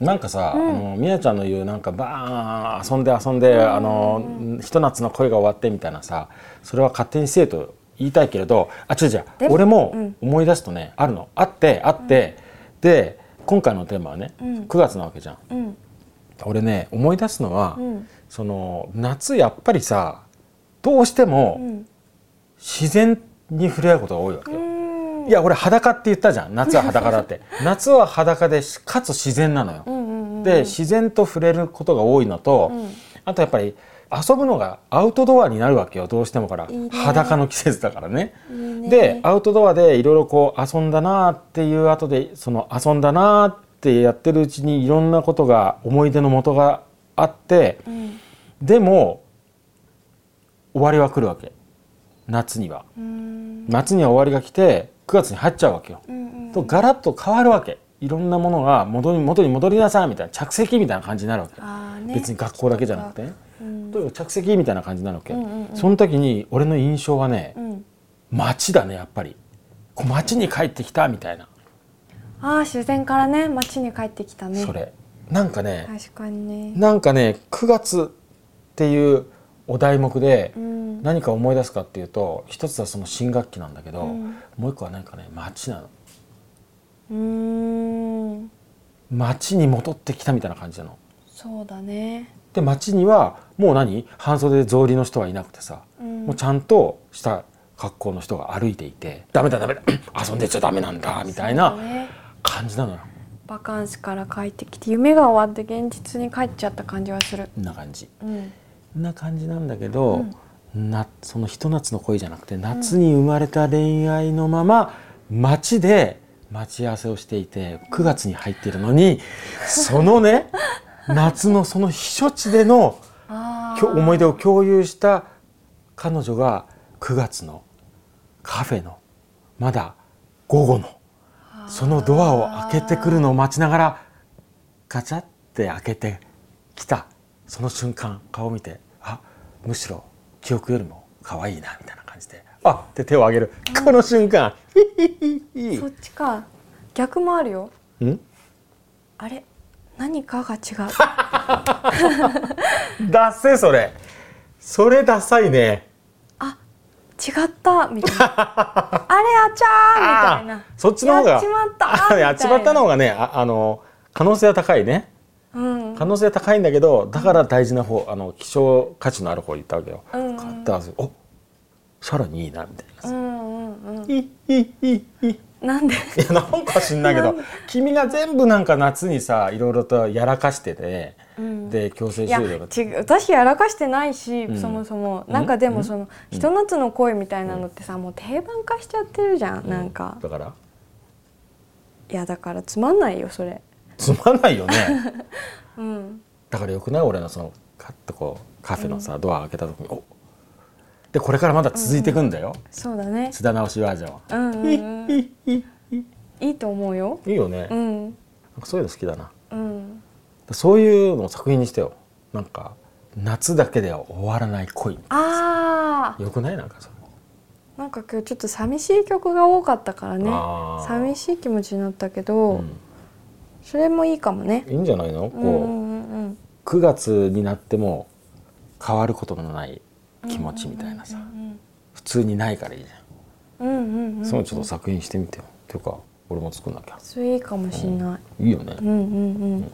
なんかさ、あのみやちゃんの言うなんかバーン遊んで遊んで、あのひと夏の恋が終わってみたいなさそれは勝手にせえと言いたいけれどあ違う違うでも俺も思い出すとね、あるの。あってあって、で今回のテーマはね、うん。9月なわけじゃん。うん。俺ね思い出すのは、うん。その夏やっぱりさどうしてもうん。自然に触れ合うことが多いわけ。よ。うんいや俺裸って言ったじゃん。夏は裸だって。夏は裸でしかつ自然なのよ。うんうんうんで自然と触れることが多いのと、うん。あとやっぱり遊ぶのがアウトドアになるわけよどうしてもから。裸の季節だからね。いいね。でアウトドアでいろいろこう遊んだなっていう後でその遊んだなってやってるうちにいろんなことが思い出の元があってうん。でも終わりは来るわけ。夏には。うん。夏には終わりが来て9月に入っちゃうわけよ。うんうん。とガラッと変わるわけ。いろんなものが元に元に戻りなさいみたいな着席みたいな感じになるわけ、ね。別に学校だけじゃなくて。ねうん。とにかく着席みたいな感じになるわけ、うんうんうん。その時に俺の印象はねうん。街だねやっぱり。こう街に帰ってきたみたいな、ああ自然からね街に帰ってきたね。それ。なんかね、確かにね。なんかね9月っていうお題目でうん。何か思い出すかっていうと一つはその新学期なんだけど、うん。もう一個は何かね街なの。うーん。街に戻ってきたみたいな感じなの。そうだね。で街にはもう何？半袖で草履の人はいなくてさ、うん。もうちゃんとした格好の人が歩いていてダメだダメだ 遊んでちゃダメなんだみたいな感じなのよ。バカンスから帰ってきて夢が終わって現実に帰っちゃった感じはする。な感じ。うんな感じなんだけど、なそのひと夏の恋じゃなくて夏に生まれた恋愛のまま街で待ち合わせをしていて9月に入っているのにそのね 夏のその避暑地での思い出を共有した彼女が9月のカフェのまだ午後のそのドアを開けてくるのを待ちながらガチャって開けてきたその瞬間顔を見てあむしろ記憶よりも可愛いなみたいな感じであって手を挙げる。この瞬間。そっちか。逆もあるよ。ん？あれ？何かが違う。ダッセそれ。それダサいね。あ違った みたいな。あれあちゃーみたいな。そっちの方が。やっちまったあ やっちまったの方がねああの可能性は高いね。うん可能性は高いんだけどだから大事な方あの希少価値のある方言ったわけよ。うん。うん買ったらおさらにいいなみたいなさ。うんうんうん。いいいいいい。なんで？いやなんか知んないけど君が全部なんか夏にさいろいろとやらかしてて、うん。で強制終了が違う私やらかしてないし、うん。そもそも。うんなんかでうん？もその、ひと夏の恋みたいなのってさもう定番化しちゃってるじゃん、なんか。だから？いやだからつまんないよそれつまんないよね。うん。だからよくない？俺のそのカッとこうカフェのさ、ドア開けた時におでこれからまだ続いていくんだよ、そうだね。津田直しバージョンは。うんうんうんいいと思うよ。いいよね、なん。うんかそういうの好きだな。うん。そういうのを作品にしてよ。なんか夏だけでは終わらない恋。あー。よくない？なんかそれ。なんか今日ちょっと寂しい曲が多かったからね。寂しい気持ちになったけど、うんそれもいいかもね。いいんじゃないの？こう、うんうんうん9月になっても変わることのない気持ちみたいなさ、普通にないからいいじゃん、うんうんうんうん。そのちょっと作品してみてよ。っていうか俺も作んなきゃ。それいいかもしんない、いいよね、うんうん。うん